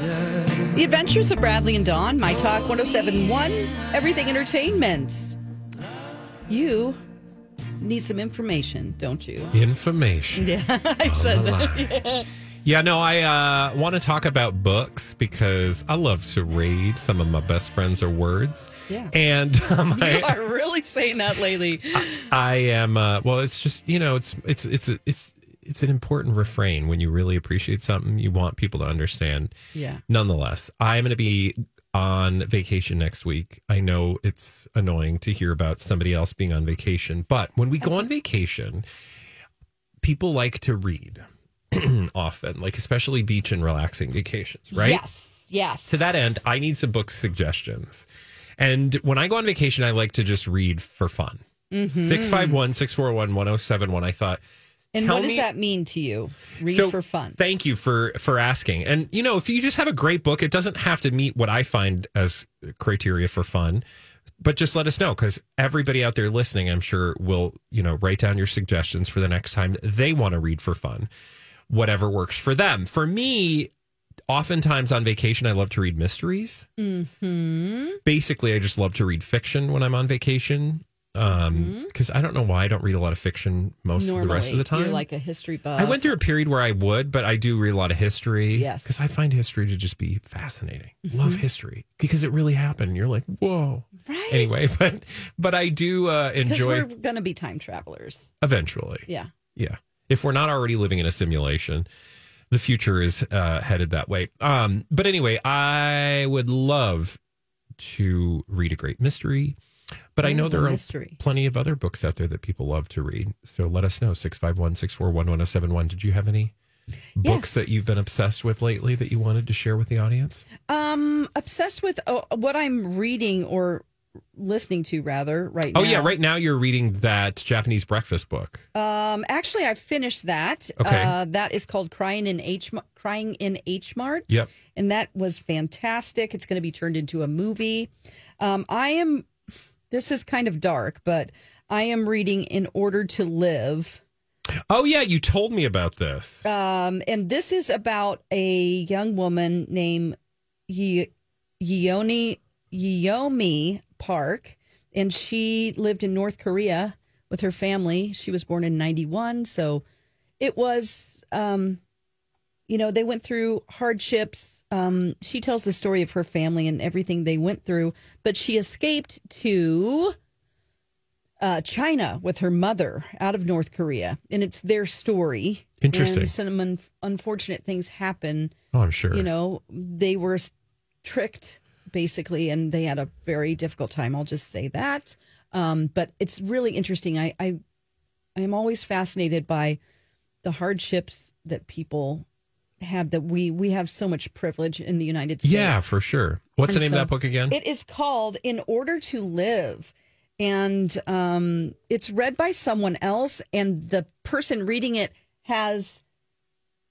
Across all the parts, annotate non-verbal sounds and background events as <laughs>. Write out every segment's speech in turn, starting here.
The Adventures of Bradley and Dawn, My Talk 1071, Everything Entertainment. You need some information, don't you? Information. Yeah, <laughs> I said that. Yeah. yeah, no, I uh, want to talk about books because I love to read. Some of my best friends are words. Yeah. And <laughs> um, You I, are really saying that lately. I am, uh, well, it's just, you know, it's, it's, it's, it's, it's an important refrain when you really appreciate something. You want people to understand. Yeah. Nonetheless, I'm going to be on vacation next week. I know it's annoying to hear about somebody else being on vacation, but when we go on vacation, people like to read <clears throat> often, like especially beach and relaxing vacations, right? Yes. Yes. To that end, I need some book suggestions. And when I go on vacation, I like to just read for fun. Mm-hmm. 651 641 1071. I thought, And tell what does me- that mean to you? Read So, for fun. Thank you for for asking. And you know, if you just have a great book, it doesn't have to meet what I find as criteria for fun. But just let us know because everybody out there listening, I'm sure, will you know write down your suggestions for the next time they want to read for fun, whatever works for them. For me, oftentimes on vacation, I love to read mysteries. hmm Basically, I just love to read fiction when I'm on vacation. Um, because I don't know why I don't read a lot of fiction most Normally, of the rest of the time. you're like a history buff. I went through a period where I would, but I do read a lot of history. Yes. Because I find history to just be fascinating. Mm-hmm. Love history because it really happened. You're like, whoa. right. Anyway, <laughs> but but I do uh, enjoy we're going to be time travelers. eventually. Yeah. Yeah. If we're not already living in a simulation, the future is uh, headed that way. Um, but anyway, I would love to read a great mystery. But I know there are plenty of other books out there that people love to read. So let us know 651 641 1071. Did you have any books Yes. that you've been obsessed with lately that you wanted to share with the audience? Um, obsessed with uh, what I'm reading or listening to rather right Oh, now. yeah. Right now you're reading that Japanese breakfast book. Um, actually, I finished that. Okay. Uh, that is called Crying in H Crying in H Mart. Yep. And that was fantastic. It's going to be turned into a movie. Um, I am. This is kind of dark, but I am reading In Order to Live. Oh, yeah. You told me about this. Um, and this is about a young woman named Ye- Yeoni Yeomi Park, and she lived in North Korea with her family. She was born in '91, so it was, um, you know, they went through hardships. Um, she tells the story of her family and everything they went through, but she escaped to uh, China with her mother out of North Korea, and it's their story. Interesting. And some un- unfortunate things happen. Oh, I'm sure. You know, they were tricked basically, and they had a very difficult time. I'll just say that. Um, but it's really interesting. I, I, I am always fascinated by the hardships that people have. That we we have so much privilege in the United States. yeah, for sure. What's the name so of that book again? It is called In Order to Live. And um, it's read by someone else, and the person reading it has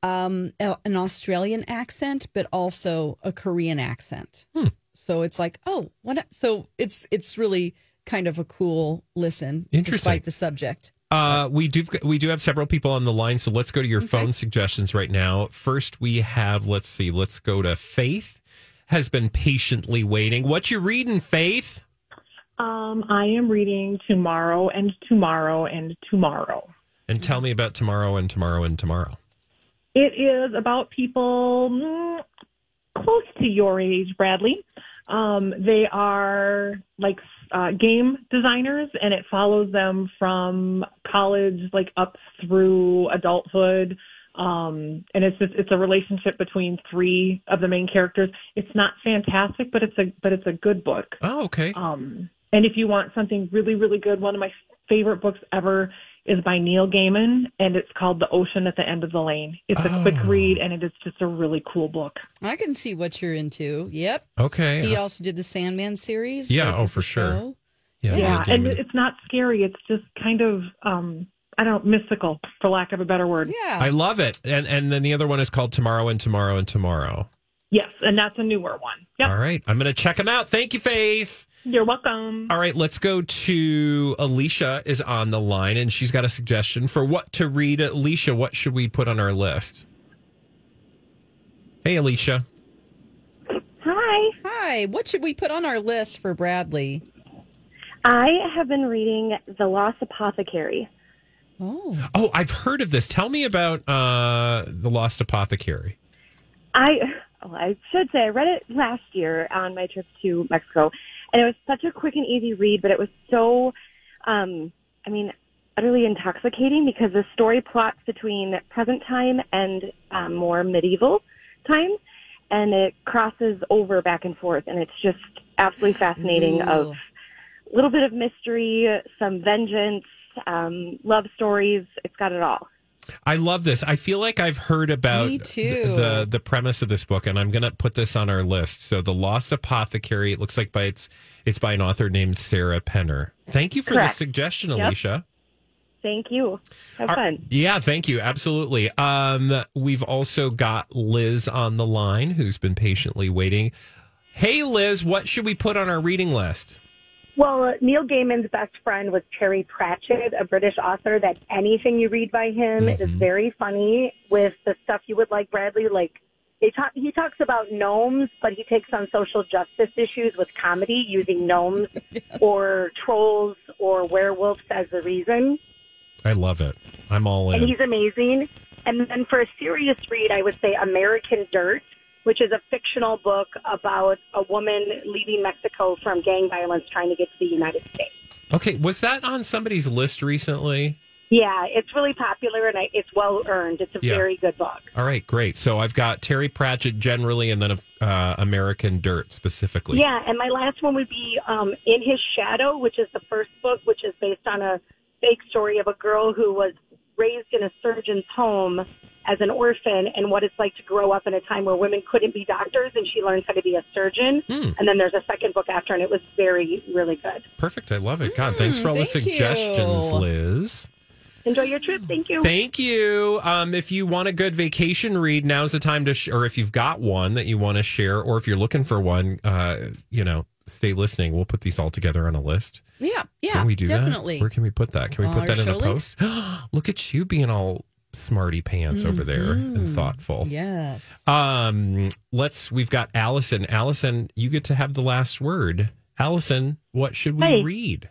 um, a- an Australian accent, but also a Korean accent. Hmm. So it's like, oh, what? So it's it's really kind of a cool listen, Interesting. despite the subject. Uh, we do we do have several people on the line, so let's go to your phone suggestions right now. First, we have let's see, let's go to Faith. Has been patiently waiting. What you reading, Faith? Um, I am reading tomorrow and tomorrow and tomorrow. And tell me about tomorrow and tomorrow and tomorrow. It is about people mm, close to your age, Bradley. Um, they are like uh, game designers, and it follows them from college, like up through adulthood. Um, and it's just, it's a relationship between three of the main characters. It's not fantastic, but it's a but it's a good book. Oh, okay. Um, and if you want something really, really good, one of my favorite books ever is by Neil Gaiman, and it's called The Ocean at the End of the Lane. It's a quick Oh. read, and it is just a really cool book. I can see what you're into. Yep. Okay. He also did the Sandman series. Yeah, like, oh, for sure. show. yeah, Yeah, and it's not scary. It's just kind of, um, I don't know, mystical, for lack of a better word. Yeah. I love it. And and then the other one is called Tomorrow and Tomorrow and Tomorrow. Yes, and that's a newer one. Yep, All right. I'm going to check them out. Thank you, Faith. You're welcome. All right, let's go to Alicia is on the line and she's got a suggestion for what to read. Alicia, what should we put on our list? Hey, Alicia. Hi. Hi. What should we put on our list for Bradley? I have been reading The Lost Apothecary. Oh. Oh, I've heard of this. Tell me about uh, The Lost Apothecary. I well, I should say I read it last year on my trip to Mexico, and it was such a quick and easy read, but it was so, um, I mean, utterly intoxicating because the story plots between present time and um, more medieval time, and it crosses over back and forth, and it's just absolutely fascinating. Of a little bit of mystery, some vengeance, um, love stories. It's got it all. I love this. I feel like I've heard about The, the the premise of this book, and I'm going to put this on our list. So, The Lost Apothecary. It looks like by it's it's by an author named Sarah Penner. Thank you for Correct. the suggestion, Yep. Alicia. Thank you. Have Are- fun. Yeah, thank you. Absolutely. Um, we've also got Liz on the line who's been patiently waiting. Hey, Liz, what should we put on our reading list? Well, uh, Neil Gaiman's best friend was Terry Pratchett, a British author that anything you read by him is Mhm. very funny with the stuff you would like, Bradley. Like, they talk, he talks about gnomes, but he takes on social justice issues with comedy using gnomes <laughs> or trolls or werewolves as the reason. I love it. I'm all And in. he's amazing. And then for a serious read, I would say American Dirt, which is a fictional book about a woman leaving Mexico from gang violence trying to get to the United States. Okay, was that on somebody's list recently? Yeah, it's really popular and I, it's well earned. It's a Yeah. very good book. All right, great. So I've got Terry Pratchett generally, and then uh, American Dirt specifically. Yeah, and my last one would be um, In His Shadow, which is the first book, which is based on a fake story of a girl who was raised in a surgeon's home as an orphan and what it's like to grow up in a time where women couldn't be doctors and she learns how to be a surgeon. Hmm. And then there's a second book after, and it was very, really good. Perfect. I love it. God, thanks for all the Mm, thank you. suggestions, Liz. Enjoy your trip. Thank you. Thank you. Um, if you want a good vacation read, now's the time to, sh- or if you've got one that you want to share, or if you're looking for one, uh, you know, stay listening. We'll put these all together on a list. Yeah. Yeah. Can we do definitely. that? Where can we put that? Can we On put our that in a links? post? <gasps> Look at you being all smarty pants over there and thoughtful. Mm-hmm. Yes. Um, let's. We've got Allison. Allison, you get to have the last word. Allison, what should we Hey. read?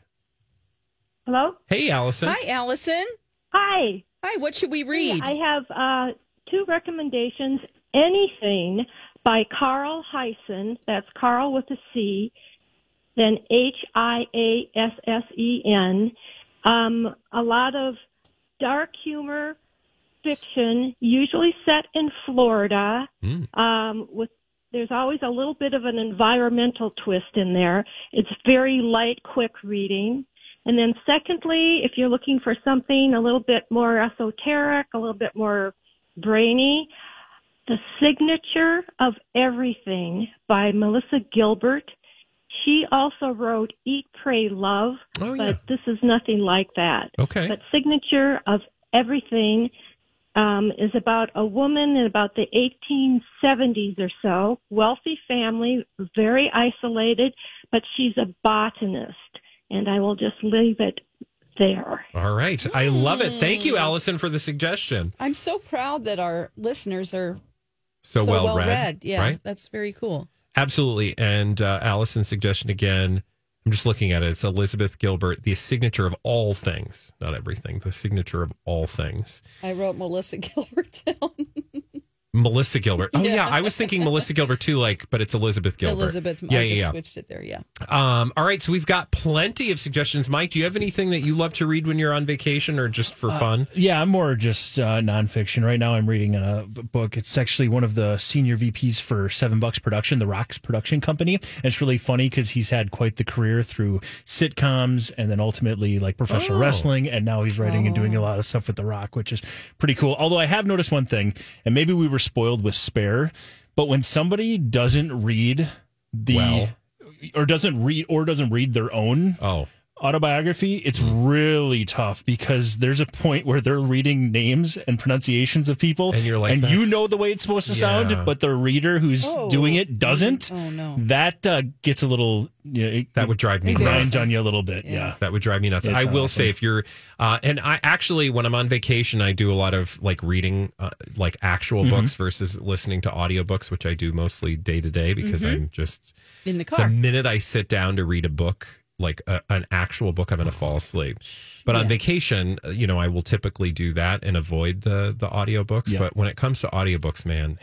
Hello? Hey, Allison. Hi, Allison. Hi. Hi. What should we read? I have uh, two recommendations. Anything by Carl Hiaasen, that's Carl with a C, then H I A S S E N. Um, a lot of dark humor fiction, usually set in Florida. Mm. Um, with there's always a little bit of an environmental twist in there. It's very light, quick reading. And then secondly, if you're looking for something a little bit more esoteric, a little bit more brainy, The Signature of Everything by Melissa Gilbert. She also wrote Eat, Pray, Love, Oh, but this is nothing like that. Okay. But Signature of Everything um, is about a woman in about the 1870s or so, wealthy family, very isolated, but she's a botanist. And I will just leave it there. All right. I love it. Thank you, Allison, for the suggestion. I'm so proud that our listeners are So, so, well, read. Yeah, Right? that's very cool. Absolutely. And uh, Allison's suggestion again, I'm just looking at it. It's Elizabeth Gilbert, the signature of all things, not everything, the signature of all things. I wrote Melissa <laughs> Gilbert down. Melissa Gilbert. Oh yeah. Yeah. I was thinking Melissa Gilbert too, like, but it's Elizabeth Gilbert. Elizabeth. Yeah, I yeah, just yeah. switched it there. Yeah. Um, all right, so we've got plenty of suggestions. Mike, do you have anything that you love to read when you're on vacation or just for fun? Yeah, I'm more just uh, nonfiction. Right now, I'm reading a book. It's actually one of the senior VPs for Seven Bucks Production, the Rocks production company. And it's really funny because he's had quite the career through sitcoms and then ultimately like professional Oh. wrestling. And now he's writing and doing a lot of stuff with The Rock, which is pretty cool. Although I have noticed one thing, and maybe we were spoiled with Spare, but when somebody doesn't read the. Well. or doesn't read or doesn't read their own Oh, autobiography, it's really tough because there's a point where they're reading names and pronunciations of people, And you're like, and you know the way it's supposed to Yeah. sound, but the reader who's Oh. doing it doesn't. Oh, no. That uh, gets a little. You know, it, that would drive me it nuts. grinds on you a little bit. Yeah. That would drive me nuts. It's I will awesome. say, if you're, uh, and I actually, when I'm on vacation, I do a lot of like reading, uh, like actual Mm-hmm. books versus listening to audiobooks, which I do mostly day to day because Mm-hmm. I'm just, In the car. the minute I sit down to read a book, like a, an actual book, I'm going to fall asleep. But on vacation, uh, you know, I will typically do that and avoid the the audiobooks. Yeah. But when it comes to audiobooks, man,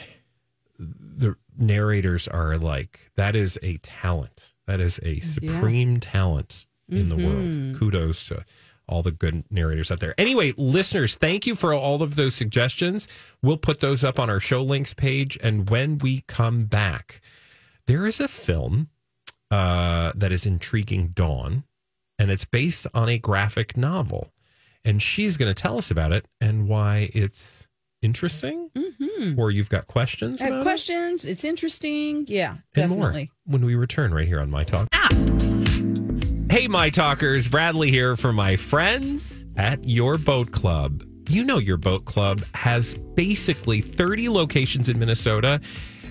the narrators are like that is a talent. That is a supreme talent in the world. Kudos to all the good narrators out there. Anyway, listeners, thank you for all of those suggestions. We'll put those up on our show links page. And when we come back, there is a film uh, that is intriguing Dawn, and it's based on a graphic novel. And she's going to tell us about it and why it's interesting. Mm-hmm. Or you've got questions. I have about it? questions. It's interesting. Yeah, and definitely. more when we return right here on My Talk. Hey, My Talkers, Bradley here for my friends at Your Boat Club. You know, Your Boat Club has basically 30 locations in Minnesota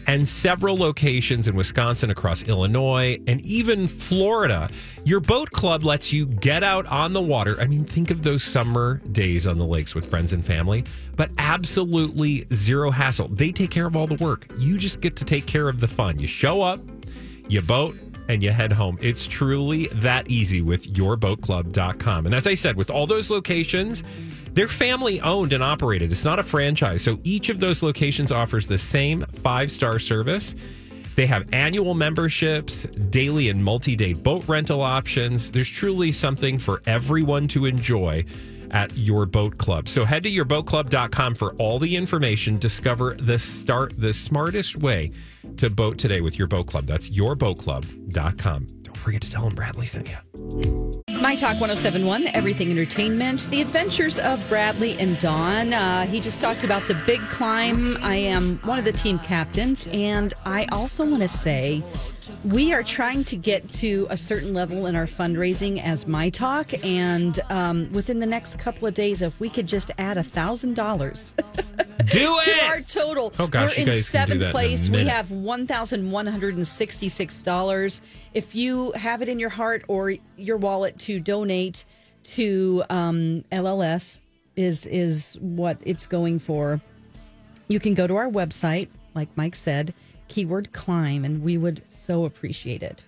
and several locations in Wisconsin, across Illinois, and even Florida. Your boat club lets you get out on the water. I mean, think of those summer days on the lakes with friends and family, but absolutely zero hassle. They take care of all the work. You just get to take care of the fun. You show up, you boat, and you head home. It's truly that easy with yourboatclub.com. And as I said, with all those locations, they're family owned and operated. It's not a franchise. So each of those locations offers the same five star service. They have annual memberships, daily and multi day boat rental options. There's truly something for everyone to enjoy at your boat club. So head to yourboatclub.com for all the information. Discover the start the smartest way to boat today with your boat club. That's yourboatclub.com. Don't forget to tell them Bradley sent you. My Talk 1071, Everything Entertainment, The Adventures of Bradley and Dawn. Uh, he just talked about the big climb. I am one of the team captains, and I also want to say we are trying to get to a certain level in our fundraising as My Talk, and um, within the next couple of days, if we could just add a thousand dollars <laughs> Do it! to our total. Oh, gosh, We're in guys can do seventh in place. We have one thousand one hundred and sixty-six dollars. If you have it in your heart or your wallet to donate to um, LLS, is is what it's going for. You can go to our website, like Mike said, keyword climb, and we would so appreciate it.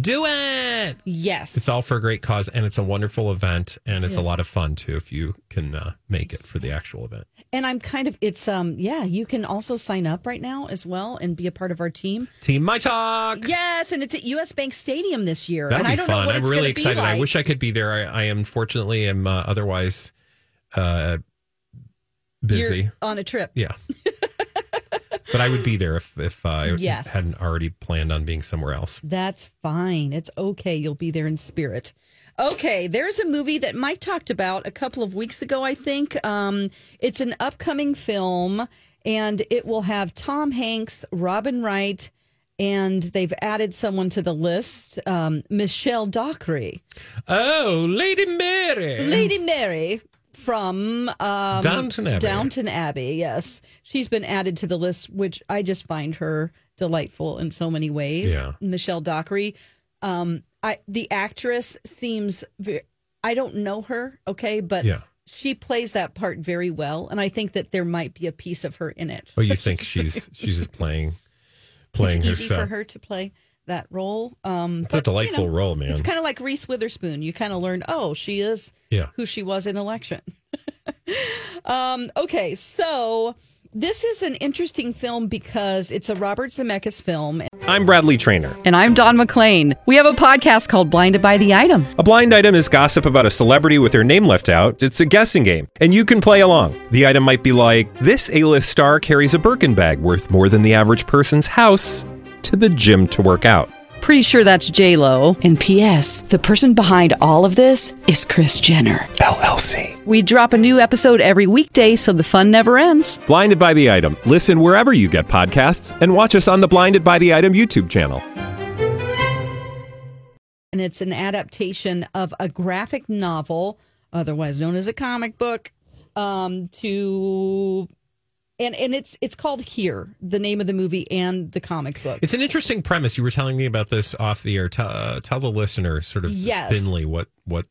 Do it. Yes, It's all for a great cause and it's a wonderful event and it's a lot of fun too if you can uh, make it for the actual event. and I'm kind of it's um yeah. You can also sign up right now as well and be a part of our team. Team My Talk. Yes, and it's at US Bank Stadium this year. That'll and I be don't know fun. what I'm it's really gonna excited. Be like. I wish I could be there. I, I unfortunately am uh, otherwise uh, busy. You're on a trip. Yeah. <laughs> but I would be there if if I Yes. hadn't already planned on being somewhere else. That's fine. It's okay. You'll be there in spirit. Okay, there's a movie that Mike talked about a couple of weeks ago, I think. Um, it's an upcoming film, and it will have Tom Hanks, Robin Wright, and they've added someone to the list, um, Michelle Dockery, Oh, Lady Mary. Lady Mary from um, Downton Abbey. Downton Abbey, yes, she's been added to the list, which I just find her delightful in so many ways. Yeah. Michelle Dockery. Um, I the actress seems. Ve- I don't know her, okay, but Yeah. she plays that part very well, and I think that there might be a piece of her in it. Oh, you <laughs> think she's she's just playing playing it's easy herself? for her to play that role. Um, It's a delightful role, man. It's kind of like Reese Witherspoon. You kind of learn, oh, she is Yeah. who she was in election. <laughs> um, okay, so this is an interesting film because it's a Robert Zemeckis film. I'm Bradley Traynor. And I'm Dawn McClain. We have a podcast called Blinded by the Item. A blind item is gossip about a celebrity with their name left out. It's a guessing game, and you can play along. The item might be like this: A-list star carries a Birkin bag worth more than the average person's house to the gym to work out. Pretty sure that's J Lo. And P.S. The person behind all of this is Kris Jenner LLC. We drop a new episode every weekday, so the fun never ends. Blinded by the item. Listen wherever you get podcasts, and watch us on the Blinded by the Item YouTube channel. And it's an adaptation of a graphic novel, otherwise known as a comic book, um, to and and it's it's called Here, the name of the movie and the comic book. It's an interesting premise. You were telling me about this off the air. Tell, uh, tell the listener sort of Yes. thinly what what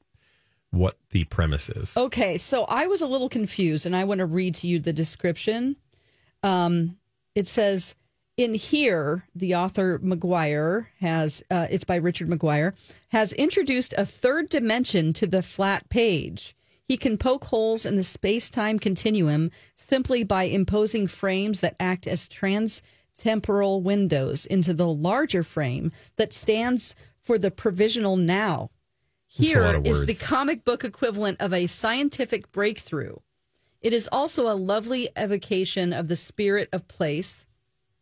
what the premise is. Okay, so I was a little confused, and I want to read to you the description. Um, it says in here, the author McGuire has uh, it's by Richard McGuire has introduced a third dimension to the flat page. He can poke holes in the space time continuum simply by imposing frames that act as trans-temporal windows into the larger frame that stands for the provisional now. That's a lot Here is the comic book equivalent of a scientific breakthrough. It is also a lovely evocation of the spirit of place,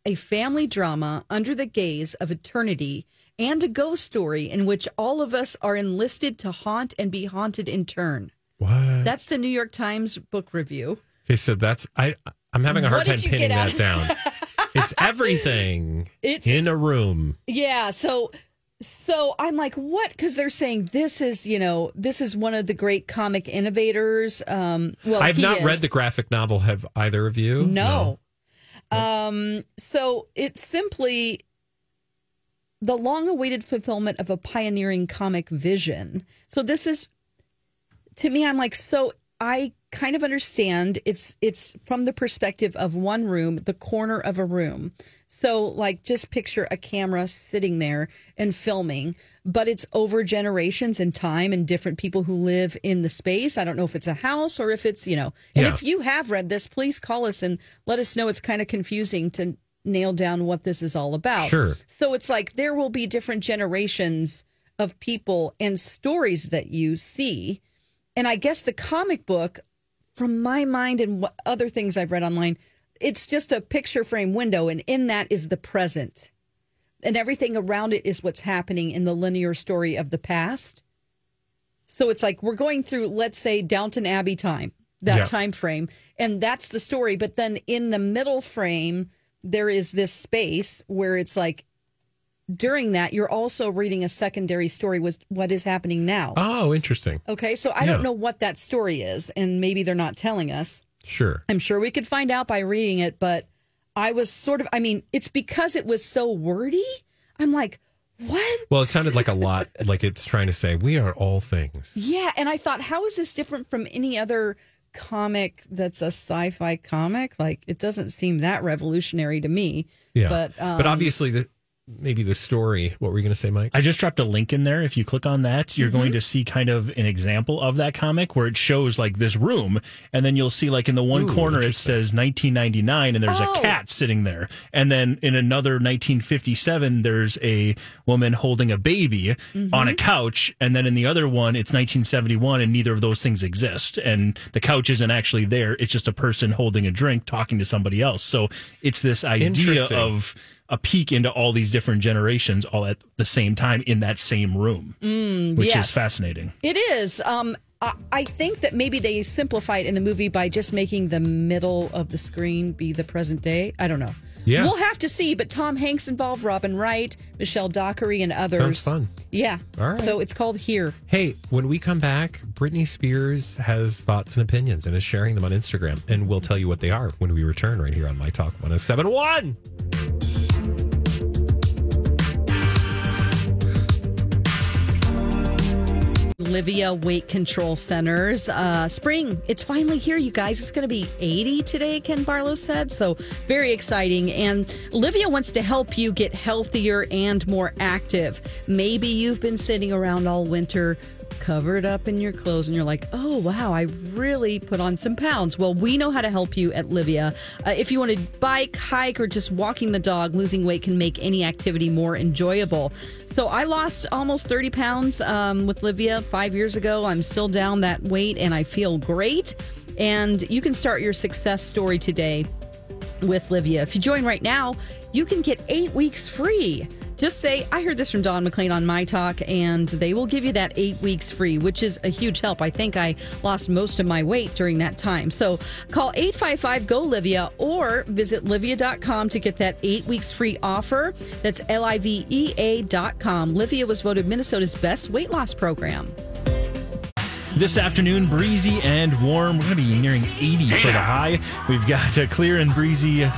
a family drama under the gaze of eternity, and a ghost story in which all of us are enlisted to haunt and be haunted in turn. What? That's the New York Times book review. Okay, so that's I. I'm having a hard time pinning that down. <laughs> it's everything It's- in a room. Yeah, so so I'm like, what? Because they're saying this is, you know, this is one of the great comic innovators. Um, well, I've not is. read the graphic novel. Have either of you? No. Um, so it's simply the long awaited fulfillment of a pioneering comic vision. So this is to me I'm like so I kind of understand it's it's from the perspective of one room, the corner of a room. So like just picture a camera sitting there and filming, but it's over generations and time and different people who live in the space. I don't know if it's a house or if it's, you know. And Yeah. if you have read this, please call us and let us know it's kind of confusing to nail down what this is all about. Sure. So it's like there will be different generations of people and stories that you see. And I guess the comic book, from my mind and other things I've read online, it's just a picture frame window, and in that is the present. And everything around it is what's happening in the linear story of the past. So it's like we're going through, let's say, Downton Abbey time, that Yeah. time frame, and that's the story. But then in the middle frame, there is this space where it's like during that, you're also reading a secondary story with what is happening now. Oh, interesting. Okay, so I don't know what that story is, and maybe they're not telling us. Sure. I'm sure we could find out by reading it, but I was sort of, I mean, it's because it was so wordy. I'm like, what? Well, it sounded like a lot <laughs> like it's trying to say we are all things. Yeah. And I thought, how is this different from any other comic that's a sci fi comic? Like, it doesn't seem that revolutionary to me. Yeah. But, um, but obviously the maybe the story. What were you going to say, Mike? I just dropped a link in there. If you click on that, you're Mm-hmm. going to see kind of an example of that comic where it shows like this room, and then you'll see like in the one Ooh, corner it says 1999, and there's Oh. a cat sitting there, and then in another 1957 there's a woman holding a baby Mm-hmm. on a couch, and then in the other one it's 1971, and neither of those things exist, and the couch isn't actually there. It's just a person holding a drink talking to somebody else. So it's this idea of a peek into all these different generations all at the same time in that same room, which Mm, yes. is fascinating. It is. Um, I, I think that maybe they simplify it in the movie by just making the middle of the screen be the present day. I don't know. Yeah. We'll have to see, but Tom Hanks involved, Robin Wright, Michelle Dockery, and others. Sounds fun. Yeah. All right. So it's called Here. Hey, when we come back, Britney Spears has thoughts and opinions and is sharing them on Instagram. And we'll tell you what they are when we return right here on My Talk 1071. Olivia Weight Control Centers. Uh, spring, it's finally here, you guys. It's going to be 80 today, Ken Barlow said. So, very exciting. And Olivia wants to help you get healthier and more active. Maybe you've been sitting around all winter covered up in your clothes and you're like, oh, wow, I really put on some pounds. Well, we know how to help you at Livea. Uh, if you want to bike, hike, or just walking the dog, losing weight can make any activity more enjoyable. So I lost almost 30 pounds um, with Livea five years ago. I'm still down that weight and I feel great. And you can start your success story today with Livea. If you join right now, you can get eight weeks free. Just say, I heard this from Dawn McLean on My Talk, and they will give you that eight weeks free, which is a huge help. I think I lost most of my weight during that time. So call 855 GO Livea or visit livea.com to get that eight weeks free offer. That's L I V E A.com. Livea was voted Minnesota's best weight loss program. This afternoon, breezy and warm. We're going to be nearing 80 for the high. We've got a clear and breezy.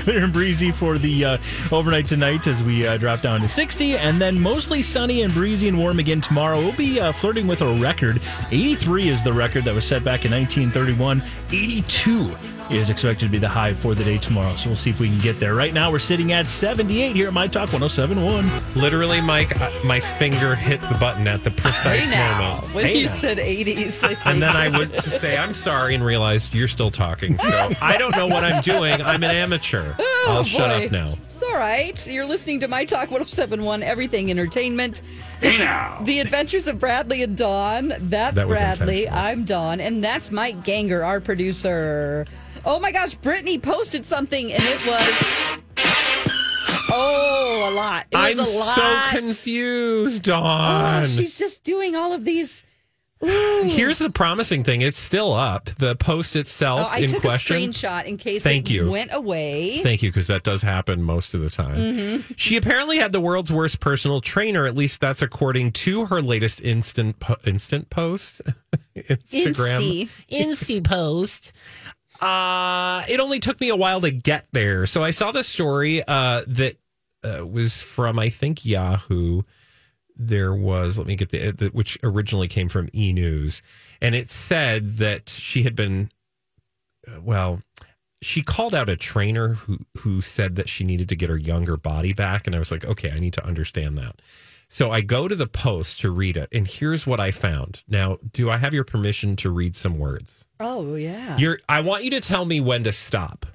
Clear and breezy for the uh, overnight tonight as we uh, drop down to 60, and then mostly sunny and breezy and warm again tomorrow. We'll be uh, flirting with a record. 83 is the record that was set back in 1931. 82 is expected to be the high for the day tomorrow. So we'll see if we can get there. Right now, we're sitting at 78 here at My Talk 1071. Literally, Mike, uh, my finger hit the button at the precise Hey now, moment. when Hey you now. said 80s, I and then I went to say I'm sorry and realized you're still talking. So <laughs> I don't know what I'm doing. I'm an amateur. I'll Oh, shut boy. up now. It's all right. You're listening to My Talk 1071, Everything Entertainment. It's The Adventures of Bradley and Dawn. That's That Bradley. I'm Dawn. And that's Mike Ganger, our producer. Oh my gosh, Britney posted something and it was. Oh, a lot. It was a lot. I'm a so confused, Dawn. Oh, she's just doing all of these. Ooh. Here's the promising thing. It's still up. The post itself Oh, I in took question. a screenshot in case Thank it you. went away. Thank you, because that does happen most of the time. Mm-hmm. She apparently had the world's worst personal trainer. At least that's according to her latest instant po- instant post. <laughs> Instagram Insty. Insty post. Uh, it only took me a while to get there. So I saw the story uh, that uh, was from I think Yahoo. There was let me get the, the which originally came from E News, and it said that she had been uh, well she called out a trainer who who said that she needed to get her younger body back and I was like, "Okay, I need to understand that." So I go to the post to read it and here's what I found. Now, do I have your permission to read some words? Oh, yeah. You're I want you to tell me when to stop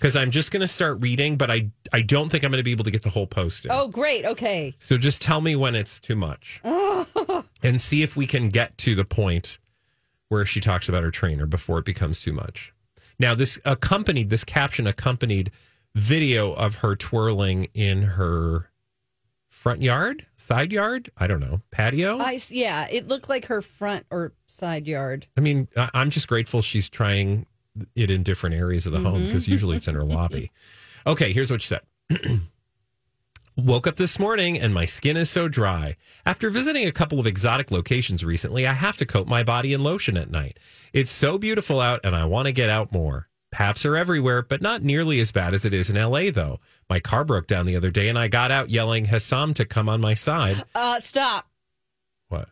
cuz I'm just going to start reading, but I I don't think I'm going to be able to get the whole post in. Oh, great. Okay. So just tell me when it's too much. <laughs> Oh. And see if we can get to the point where she talks about her trainer before it becomes too much. Now, this accompanied, this caption accompanied video of her twirling in her front yard, side yard, I don't know, patio. I, yeah, it looked like her front or side yard. I mean, I'm just grateful she's trying it in different areas of the home because usually it's in her lobby. <laughs> Okay, here's what she said. <clears throat> Woke up this morning and my skin is so dry. After visiting a couple of exotic locations recently, I have to coat my body in lotion at night. It's so beautiful out and I want to get out more. Paps are everywhere, but not nearly as bad as it is in LA, though. My car broke down the other day and I got out yelling Hassam to come on my side. Uh, stop. What?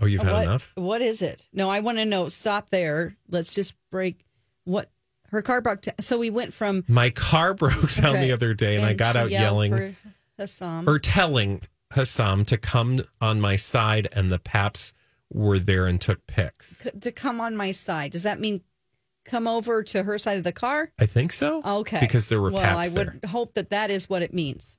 Oh, you've had what, enough? What is it? No, I want to know. Stop there. Let's just break. What? Her car broke down. So we went from. My car <laughs> broke down Okay. the other day and, I got out yelling. Hassam. or telling Hassam to come on my side, and the Paps were there and took pics. C- to come on my side. Does that mean come over to her side of the car? I think so. Okay. because there were well, Paps I there. would hope that that is what it means.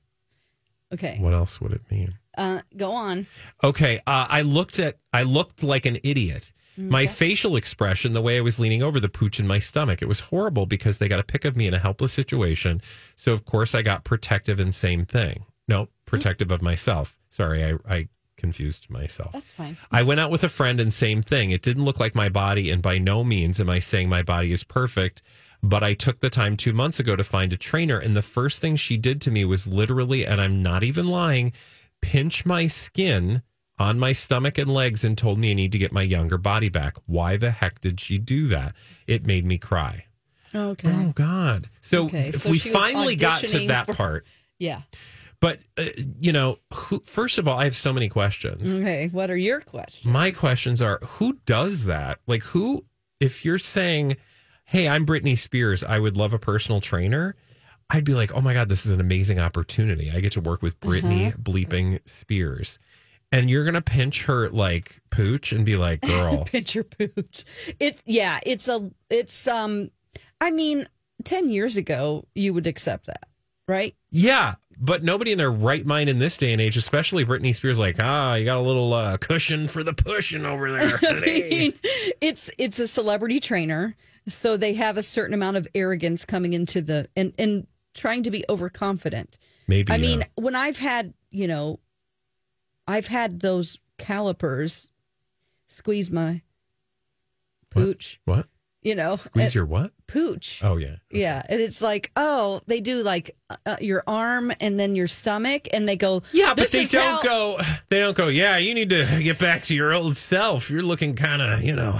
Okay. What else would it mean? Uh, go on. Okay, uh, I looked at. I looked like an idiot. Mm-hmm. My facial expression, the way I was leaning over the pooch in my stomach, it was horrible because they got a pic of me in a helpless situation. So of course I got protective and same thing. No, mm-hmm. protective of myself. Sorry, I, I confused myself. That's fine. I went out with a friend and same thing. It didn't look like my body, and by no means am I saying my body is perfect. But I took the time two months ago to find a trainer, and the first thing she did to me was literally, and I'm not even lying, pinch my skin on my stomach and legs and told me I need to get my younger body back. Why the heck did she do that? It made me cry. Okay. Oh God! So Okay, if so we finally got to that for- part, Yeah. but uh, you know, who, first of all, I have so many questions. Okay. What are your questions? My questions are who does that? Like who if you're saying, "Hey, I'm Britney Spears, I would love a personal trainer." I'd be like, "Oh my god, this is an amazing opportunity. I get to work with Britney bleeping Spears." And you're gonna pinch her like pooch and be like, <laughs> "Girl, Pinch your pooch. It yeah, it's a it's um I mean, ten years ago you would accept that, right? yeah." But nobody in their right mind in this day and age, especially Britney Spears, like, ah, you got a little uh, cushion for the pushing over there. <laughs> I mean, it's it's a celebrity trainer, so they have a certain amount of arrogance coming into the and and trying to be overconfident. Maybe. I mean, when I've had, you know, I've had those calipers squeeze my pooch, what? you know, Squeeze your what? pooch. Oh yeah. Yeah, and it's like, oh, they do like uh, your arm and then your stomach, and they go, Yeah, but they don't how-" go. They don't go. Yeah, you need to get back to your old self. You're looking kind of, you know.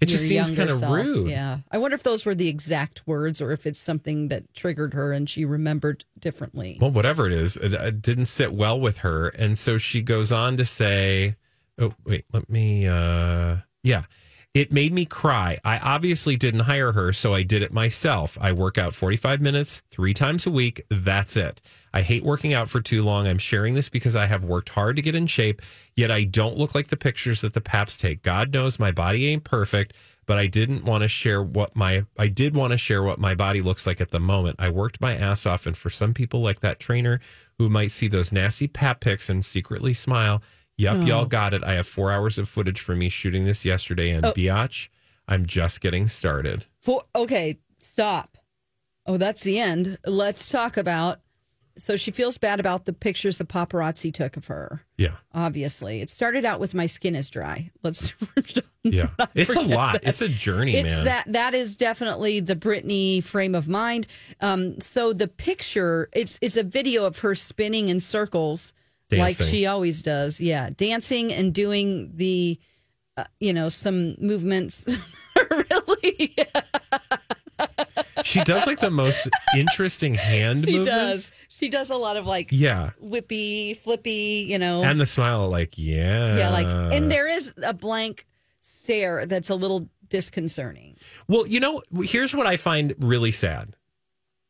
It just seems kind of rude. Yeah, I wonder if those were the exact words, or if it's something that triggered her and she remembered differently. Well, whatever it is, it, it didn't sit well with her, and so she goes on to say, "Oh, wait, let me." uh Yeah, it made me cry. I obviously didn't hire her, so I did it myself. I work out 45 minutes three times a week. That's it. I hate working out for too long. I'm sharing this because I have worked hard to get in shape, yet I don't look like the pictures that the paps take. God knows my body ain't perfect, but I didn't want to share what my I did want to share what my body looks like at the moment. I worked my ass off, and for some people like that trainer who might see those nasty pap pics and secretly smile, yep, y'all got it. I have four hours of footage from me shooting this yesterday, and biatch, I'm just getting started. For okay, stop. Oh, that's the end. Let's talk about. So she feels bad about the pictures the paparazzi took of her. Yeah, Obviously, it started out with my skin is dry. Let's. <laughs> yeah, it's a lot. that. It's a journey, it's man. that that is definitely the Britney frame of mind. Um, so the picture, it's it's a video of her spinning in circles like she always does. Yeah, dancing and doing the, uh, you know, some movements. <laughs> really, she does like the most interesting hand <laughs> she movements. does. She does a lot of like Yeah, whippy, flippy. You know, and the smile, like yeah, yeah, like, and there is a blank stare that's a little disconcerting. Well, you know, here's what I find really sad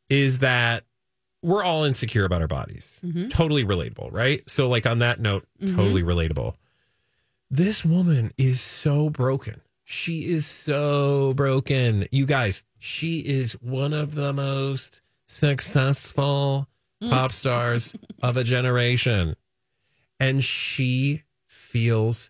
is that we're all insecure about our bodies. Mm-hmm. Totally relatable, right? So, like, on that note, mm-hmm. totally relatable. This woman is so broken. She is so broken. You guys, she is one of the most successful mm. pop stars of a generation. And she feels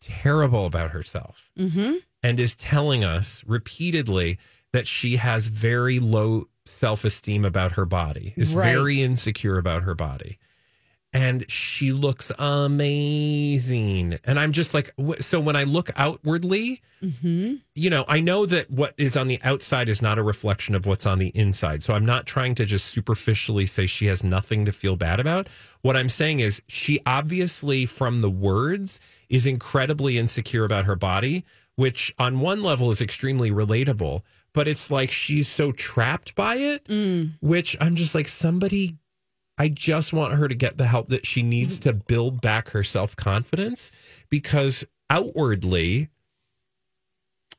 terrible about herself mm-hmm. and is telling us repeatedly that she has very low self esteem about her body, is Right. very insecure about her body. And she looks amazing. And I'm just like, so when I look outwardly, mm-hmm. you know, I know that what is on the outside is not a reflection of what's on the inside. So I'm not trying to just superficially say she has nothing to feel bad about. What I'm saying is she obviously, from the words, is incredibly insecure about her body, which on one level is extremely relatable. But it's like she's so trapped by it, mm. which I'm just like, somebody I just want her to get the help that she needs to build back her self confidence because outwardly,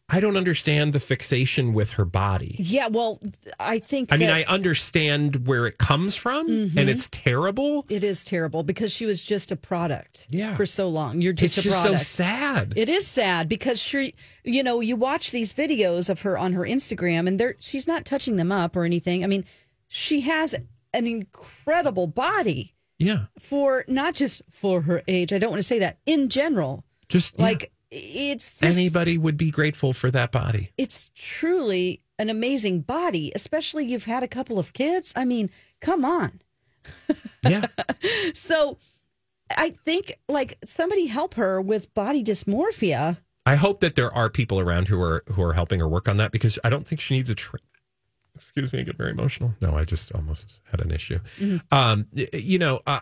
I don't understand the fixation with her body. Yeah, well, I think I mean, I understand where it comes from mm-hmm. and it's terrible. It is terrible because she was just a product Yeah. for so long. You're just It's a just so sad. It is sad because she, you know, you watch these videos of her on her Instagram and there she's not touching them up or anything. I mean, she has an incredible body yeah. for not just for her age. I don't want to say that in general. Just yeah. It's just, anybody would be grateful for that body. it's truly an amazing body, especially you've had a couple of kids. I mean, come on. Yeah. <laughs> So I think like somebody help her with body dysmorphia. I hope that there are people around who are who are helping her work on that because I don't think she needs a tra- excuse me, I get very emotional. No, I just almost had an issue. Um, you know, uh,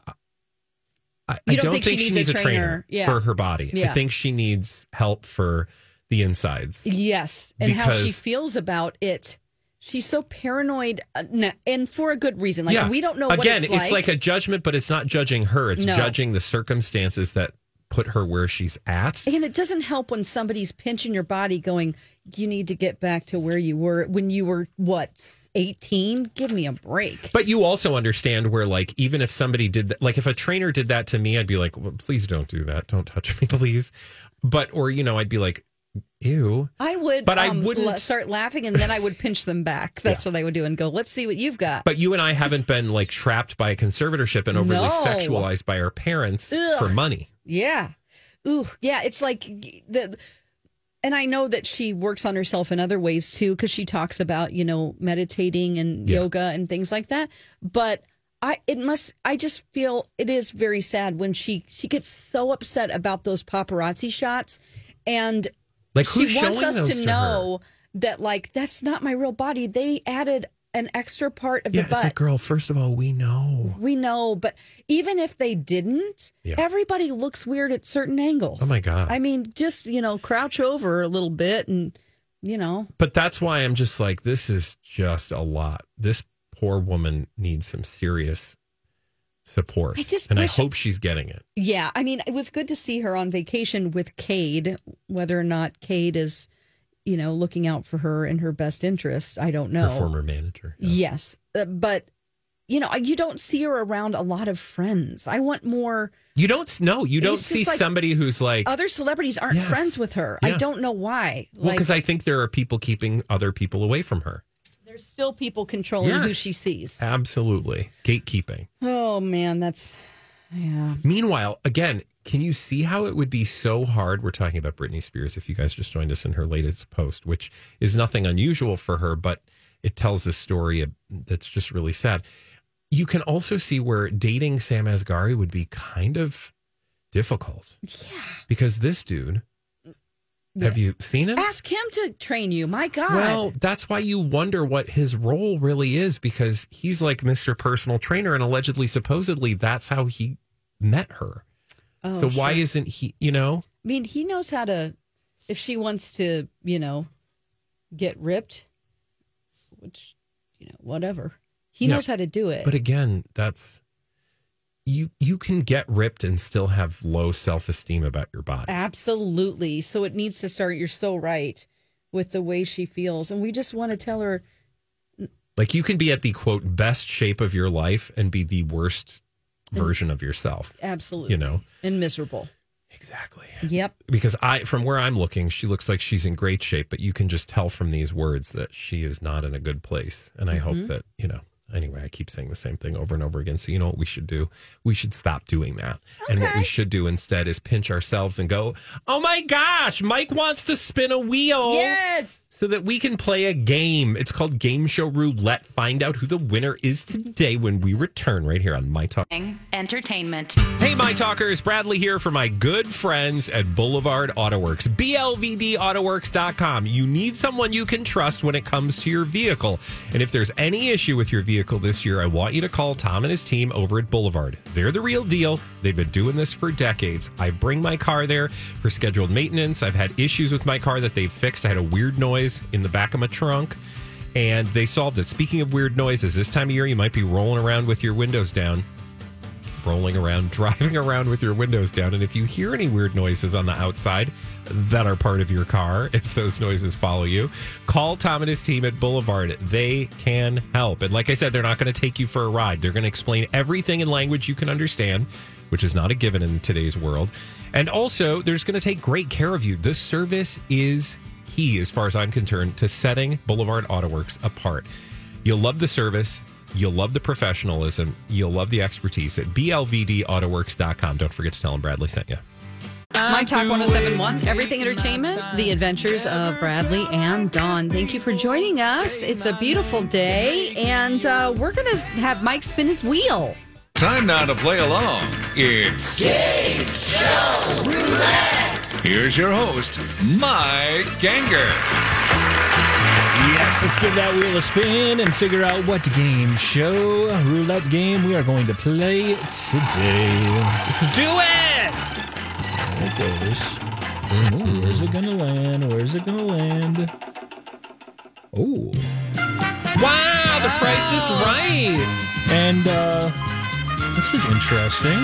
I, I. You don't, think, she needs, a trainer, Yeah. for her body. I think she needs help for the insides. Yes, and how she feels about it. She's so paranoid, uh, and for a good reason. Like we don't know. Again, what it's, like. a judgment, but it's not judging her. It's No. judging the circumstances that put her where she's at. And it doesn't help when somebody's pinching your body, going, "You need to get back to where you were when you were what eighteen. Give me a break." But you also understand where, like, even if somebody did that, like, if a trainer did that to me, I'd be like, well, please don't do that. Don't touch me, <laughs> please. But, or, you know, I'd be like, ew. I would, But I um, wouldn't- start laughing, and then I would pinch them back. <laughs> That's what I would do, and go, "Let's see what you've got." But you and I haven't been like trapped by a conservatorship and overly No. sexualized by our parents Ugh. for money. Yeah. Ooh, yeah. It's like the, and I know that she works on herself in other ways too, because she talks about you know meditating and Yeah. yoga and things like that. But I, it must. I just feel it is very sad when she she gets so upset about those paparazzi shots, and Like, who's she wants us to to know that like that's not my real body. They added an extra part of Yeah, the butt. like, girl, first of all, we know. We know, but even if they didn't, Yeah. everybody looks weird at certain angles. Oh, my God. I mean, just, you know, crouch over a little bit and, you know, But that's why I'm just like, this is just a lot. This poor woman needs some serious support. I just and I hope she's getting it. yeah. I mean, it was good to see her on vacation with Cade. Whether or not Cade is, you know, looking out for her in her best interest, I don't know. Her former manager. Yes. Uh, but, you know, you don't see her around a lot of friends. I want more. You don't know. You don't see like somebody who's like, Other celebrities aren't Yes. friends with her. I don't know why. well, because I think there are people keeping other people away from her. There's still people controlling Yes. who she sees. Absolutely. Gatekeeping. Oh man, that's yeah. Meanwhile, again, can you see how it would be so hard? We're talking about Britney Spears. If you guys just joined us in her latest post, which is nothing unusual for her, but it tells a story that's just really sad. You can also see where dating Sam Asghari would be kind of difficult. Yeah. Because this dude, have you seen him? Ask him to train you. My God. Well, that's why you wonder what his role really is because he's like Mr. Personal Trainer and allegedly, supposedly, that's how he met her. Oh, so why isn't he, you know? I mean, he knows how to. If she wants to, you know, get ripped, which you know, whatever. He Yeah. knows how to do it. But again, that's you you can get ripped and still have low self-esteem about your body. Absolutely. So it needs to start. You're so right with the way she feels, and we just want to tell her. Like you can be at the quote best shape of your life and be the worst version of yourself. Absolutely. You know. and miserable. Exactly. Yep. Because I from where I'm looking, she looks like she's in great shape, but you can just tell from these words that she is not in a good place. And I mm-hmm. hope that, you know, anyway, I keep saying the same thing over and over again. So you know what we should do? We should stop doing that. And what we should do instead is pinch ourselves and go, "Oh my gosh, Mike wants to spin a wheel." Yes. So that we can play a game. It's called Game Show Roulette. Find out who the winner is today when we return right here on My Talk. Entertainment. Hey, My Talkers, Bradley here for my good friends at Boulevard Autoworks. BLVDAutoworks.com. You need someone you can trust when it comes to your vehicle. And if there's any issue with your vehicle this year, I want you to call Tom and his team over at Boulevard. They're the real deal. They've been doing this for decades. I bring my car there for scheduled maintenance. I've had issues with my car that they've fixed. I had a weird noise in the back of my trunk and they solved it. Speaking of weird noises, this time of year you might be rolling around with your windows down rolling around, <laughs> driving around with your windows down. And if you hear any weird noises on the outside that are part of your car, <laughs> if those noises follow you, call Tom and his team at Boulevard. They can help. And like I said, they're not going to take you for a ride. They're going to explain everything in language you can understand, which is not a given in today's world. And also, they're going to take great care of you. This service is key, as far as I'm concerned, to setting Boulevard Autoworks apart. You'll love the service. You'll love the professionalism. You'll love the expertise at blvdautoworks.com. Don't forget to tell them Bradley sent you. My Talk 1071, Everything Entertainment, The Adventures of Bradley and Dawn. Thank you for joining us. It's a beautiful day, and uh, we're going to have Mike spin his wheel. Time now to play along. It's Game Show Roulette. Here's your host, Mike Ganger. Yes, let's give that wheel a spin and figure out what game show roulette game we are going to play today. Let's do it! There it goes. Ooh, where's it gonna land? Where's it gonna land? Oh, Wow, the price is right. and uh, this is interesting.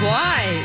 Why?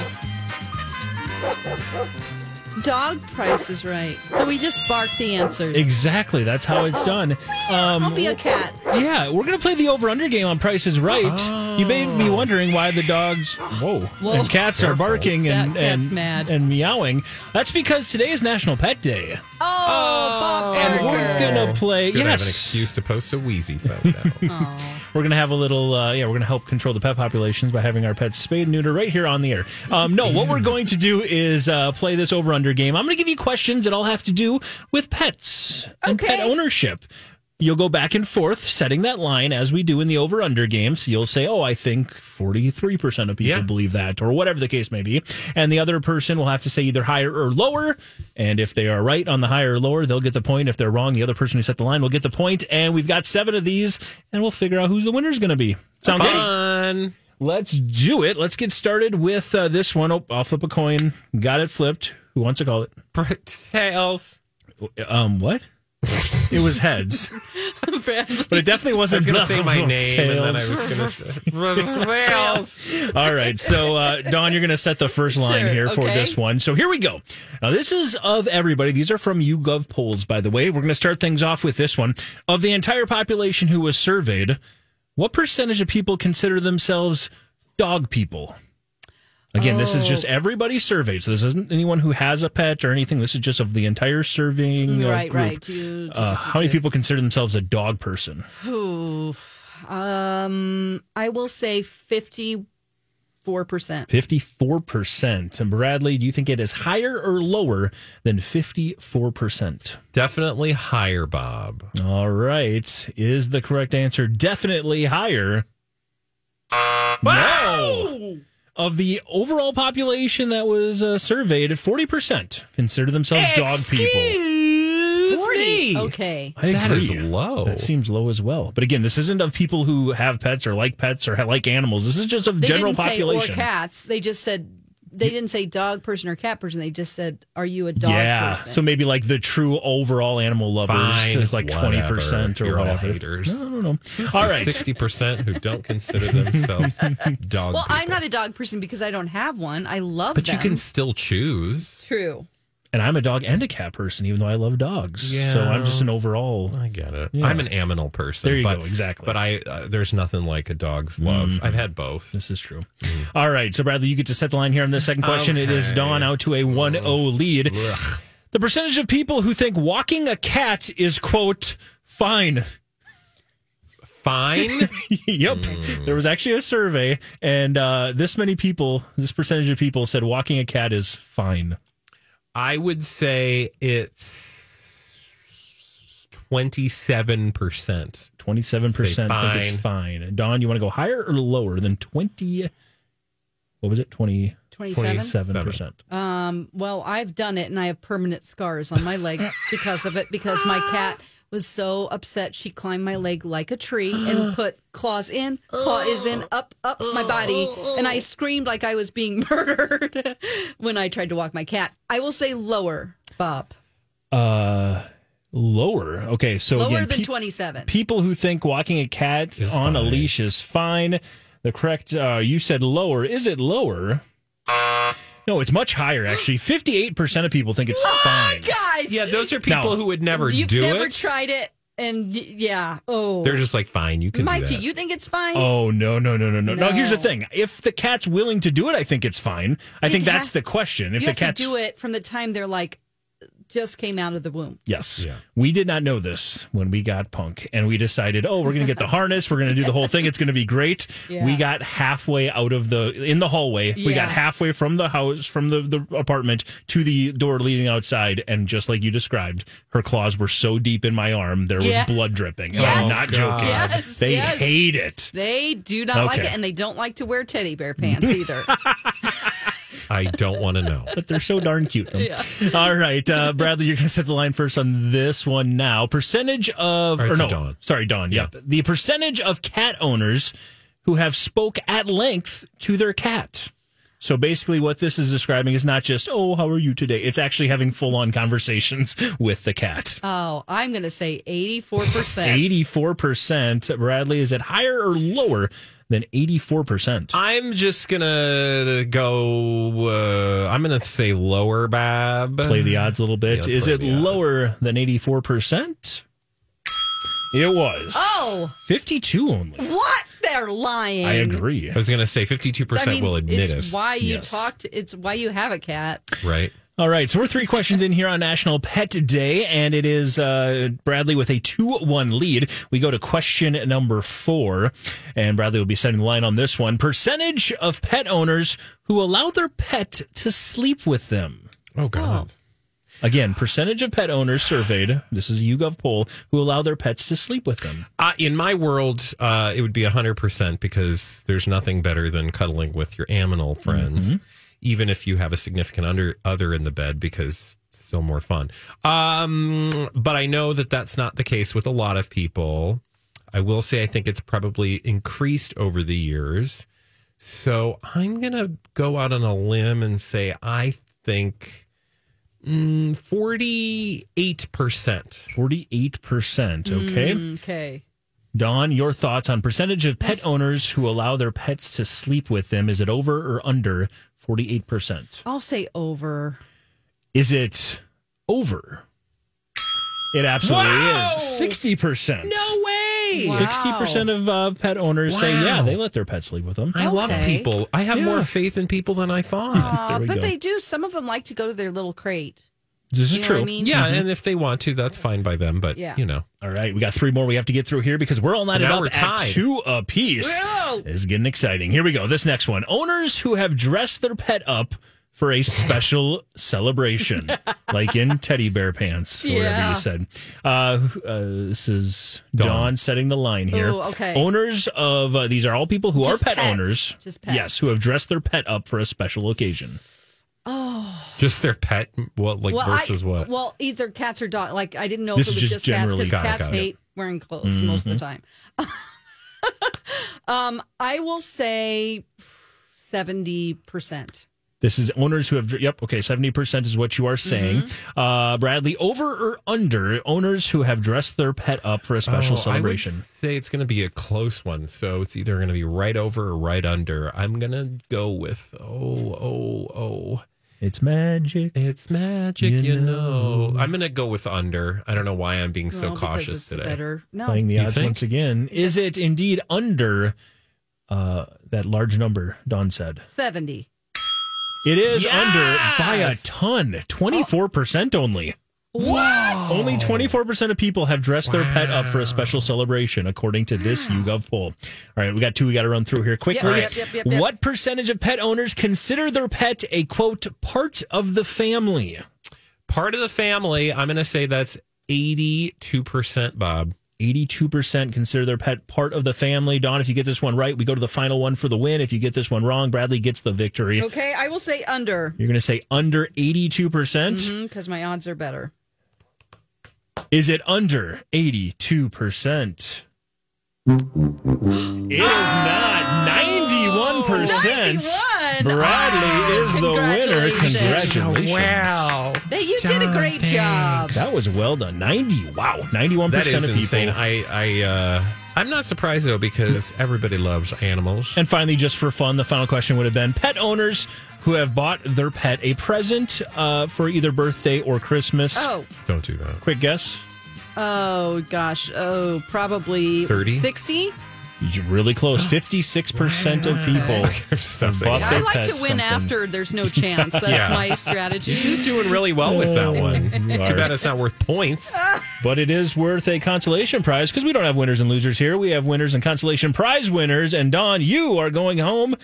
Dog price is right. So we just bark the answers. Exactly. That's how it's done. Um, I'll be a cat. yeah, we're going to play the over under game on Price is Right. You may be wondering why the dogs, whoa, Whoa. and cats are barking and, That cat's and, mad. and meowing. That's because today is National Pet Day. Oh, Bob And we're Barker. going to play, Good, I have an yes, excuse to post a wheezy photo. <laughs> we're going to have a little, uh, yeah, we're going to help control the pet populations by having our pets spayed and neuter right here on the air. Um, no, what we're going to do is uh, play this over under game. I'm going to give you questions that all have to do with pets and pet ownership. You'll go back and forth setting that line as we do in the over under games. You'll say, Oh, I think 43% of people Yeah. believe that, or whatever the case may be. And the other person will have to say either higher or lower. And if they are right on the higher or lower, they'll get the point. If they're wrong, the other person who set the line will get the point. And we've got seven of these, and we'll figure out who the winner's going to be. Sound good? Fun. Let's do it. Let's get started with uh, this one. Oh, I'll flip a coin. Got it flipped. Who wants to call it? Tails. Um, what? It was heads, but it definitely wasn't. was going to say my Tails. name, and then I was going to say <laughs> Tails. All right, so uh, Dawn, you're going to set the first line Sure, here for okay. this one. So here we go. Now this is of everybody. These are from YouGov polls, by the way. We're going to start things off with this one. Of the entire population who was surveyed, what percentage of people consider themselves dog people? Again, this is Oh. just everybody surveyed. So this isn't anyone who has a pet or anything. This is just of the entire surveying uh, Right, group. right. You- Uh, how many people consider themselves a dog person? Ooh. Um, I will say fifty-four percent. 54%. And Bradley, do you think it is higher or lower than 54%? Definitely higher, Bob. All right. Is the correct answer definitely higher? No. Of the overall population that was uh, surveyed, 40% consider themselves dog people. Forty. Okay. I That agree. is low. That seems low as well. But again, this isn't of people who have pets or like pets or ha- like animals. This is just of They general didn't population. say or cats. They just said they didn't say dog person or cat person. They just said, "Are you a dog yeah. person?" So maybe like the true overall animal lovers Fine, is like twenty percent or whatever. You're all haters. No, no, no. All right. Sixty percent who don't consider themselves dog. well, I'm not a dog person because I don't have one. I love But them. you can still choose. True. And I'm a dog and a cat person, even though I love dogs. Yeah. So I'm just an overall. I get it. Yeah. I'm an aminal person. There you but, go, exactly. But I, uh, there's nothing like a dog's love. I've had both. This is true. All right. So, Bradley, you get to set the line here on the second question. It is Dawn out to a 1 0 lead. The percentage of people who think walking a cat is, quote, fine. Fine. <laughs> yep. There was actually a survey, and uh, this many people, this percentage of people said walking a cat is fine. I would say it's twenty-seven percent. 27% Say think it's fine. Dawn, you want to go higher or lower than 20? What was it? 20, Twenty-seven. 27%. Um, well, I've done it, and I have permanent scars on my legs <laughs> because of it. Because my cat was so upset, she climbed my leg like a tree <gasps> and put claws in, claws in, <gasps> up, up my body, and I screamed like I was being <laughs> murdered when I tried to walk my cat. I will say lower, Bob, Uh, lower. Okay, so lower again, than pe- twenty-seven. people who think walking a cat Is on a leash is fine. The correct, uh, you said lower. Is it lower? No, it's much higher, actually. 58% of people think it's <gasps> fine. Guys, Yeah, those are people No. who would never you've do never it. tried it, and yeah, oh, They're just like, fine, you can Mike, do do you think it's fine? Oh, no, no, no, no, no. No, here's the thing. If the cat's willing to do it, I think it's fine. I think It that's has- the question. If you the have cat's. to do it from the time they're like just came out of the womb. Yes. Yeah. We did not know this when we got punk and we decided, oh, we're going to get the <laughs> harness. We're going to do the whole thing. It's going to be great. Yeah. We got halfway out of the, in the hallway. We Yeah. got halfway from the house, from the, the apartment to the door leading outside. And just like you described, her claws were so deep in my arm, there was Yeah. blood dripping. And Yes. I'm not Oh, joking. Yes, They yes. hate it. They do not like it, and they don't like to wear teddy bear pants either. <laughs> I don't want to know. <laughs> but they're so darn cute. <laughs> Yeah. All right, uh, Bradley, you're going to set the line first on this one now. Percentage of, All right, or no, Dawn. sorry, Dawn. Yep, the percentage of cat owners who have spoke at length to their cat. So basically, what this is describing is not just, oh, how are you today? It's actually having full on conversations <laughs> with the cat. Oh, I'm going to say 84%. 84%. <laughs> Bradley, is it higher or lower than 84%? I'm just gonna go. Uh, I'm gonna say lower, Bab. Play the odds a little bit. Yeah, is it the odds. lower than 84%? It was. Oh. 52 only. What? They're lying. I agree. I was gonna say 52 I percent mean, will admit it's it. why you Yes. talked. It's why you have a cat. Right. All right, so we're three questions in here on National Pet Day, and it is uh, Bradley with a 2 1 lead. We go to question number four, and Bradley will be setting the line on this one. Percentage of pet owners who allow their pet to sleep with them. Oh God. Again, percentage of pet owners surveyed, this is a YouGov poll, who allow their pets to sleep with them. Uh, in my world, uh, it would be 100% because there's nothing better than cuddling with your aminal friends, even if you have a significant under, other in the bed because it's still more fun. Um, but I know that that's not the case with a lot of people. I will say I think it's probably increased over the years. So I'm going to go out on a limb and say I think mm, 48%. 48%. Okay. Okay. Dawn, your thoughts on percentage of pet owners who allow their pets to sleep with them. Is it over or under 48%? I'll say over. Is it over? It absolutely Wow! is. 60%. No way. Wow. 60% of uh, pet owners say, yeah, they let their pets sleep with them. I love people. I have Yeah. more faith in people than I thought. Aw, There we but go. they do. Some of them like to go to their little crate. This is You know true. what I mean? Yeah, and if they want to, that's fine by them. But Yeah. you know, All right, we got three more we have to get through here because we're all knotted now up we're at two apiece. Whoa! This is getting exciting. Here we go. This next one. Owners who have dressed their pet up for a special celebration, <laughs> like in teddy bear pants, or whatever you said. Uh, uh, this is Dawn. Dawn setting the line here. Ooh, okay. Owners of, uh, these are all people who Just are pet pets. owners. Just pets. Yes, who have dressed their pet up for a special occasion. Oh, just their pet. Well, like Well, versus I, what? Well, either cats or dogs. Like I didn't know This if it is was just just, cats generally- because Got it, cats it. hate wearing clothes most of the time. <laughs> um, I will say seventy percent. This is owners who have, yep, okay, 70% is what you are saying. Mm-hmm. Uh, Bradley, over or under owners who have dressed their pet up for a special Oh, celebration? I would say it's going to be a close one. So it's either going to be right over or right under. I'm going to go with oh oh oh. It's magic. It's magic, You you, know. I'm going to go with under. I don't know why I'm being so Well, because cautious it's today. Better. No. Playing the You odds think? once again. Is it indeed under uh, that large number Dawn said? Seventy. It is Yes! under by a ton. 24% only. What? Only 24% of people have dressed their pet up for a special celebration, according to this YouGov poll. All right, we got two we got to run through here quickly. Yep, yep, yep, yep. What percentage of pet owners consider their pet a quote part of the family? Part of the family, I'm going to say that's 82%, Bob. 82% consider their pet part of the family. Dawn, if you get this one right, we go to the final one for the win. If you get this one wrong, Bradley gets the victory. Okay, I will say under You're going to say under 82%. percent mm-hmm, because my odds are better. Is it under 82%? It is not. 91%. 91. Bradley is the winner. Congratulations. Congratulations. Wow. Hey, you did a great job. That was well done. 90. Wow. 91% That is of people. insane. I, I, uh, I'm not surprised though because everybody loves animals. And finally, just for fun, the final question would have been pet owners who have bought their pet a present uh, for either birthday or Christmas. Oh, Don't do that. Quick guess. oh gosh. Oh, probably 30? sixty. You're really close. 56% of people <laughs> Stop have saying bought that. their I like pet to win something. after there's no chance. That's Yeah. my strategy. You're doing really well with that one. <laughs> You Too are. bad it's not worth points. <laughs> But it is worth a consolation prize because we don't have winners and losers here. We have winners and consolation prize winners. And Dawn, you are going home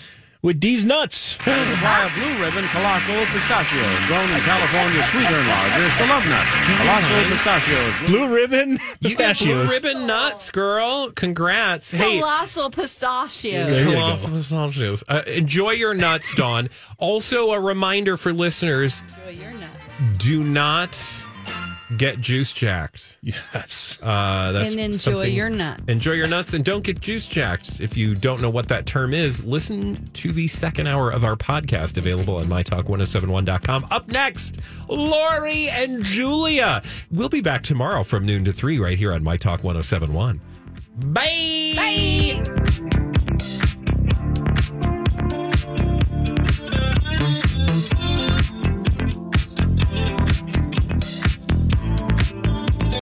with D's Nuts. Supply of Blue Ribbon Colossal Pistachios, grown in California's sweetener lodges, the Love Nut. Colossal Pistachios. Blue Ribbon <laughs> You got pistachios. blue ribbon nuts, girl. Congrats. Hey, Colossal pistachio. There you go. Colossal pistachios. Uh, enjoy your nuts, Dawn. also, a reminder for listeners Enjoy your nut. do not get juice jacked. Yes. Uh, that's And enjoy something- your nuts. Enjoy your nuts and don't get juice jacked. If you don't know what that term is, listen to the second hour of our podcast available on mytalk1071.com. Up next, Lori and Julia. We'll be back tomorrow from noon to 3 right here on My Talk 1071. Bye. Bye.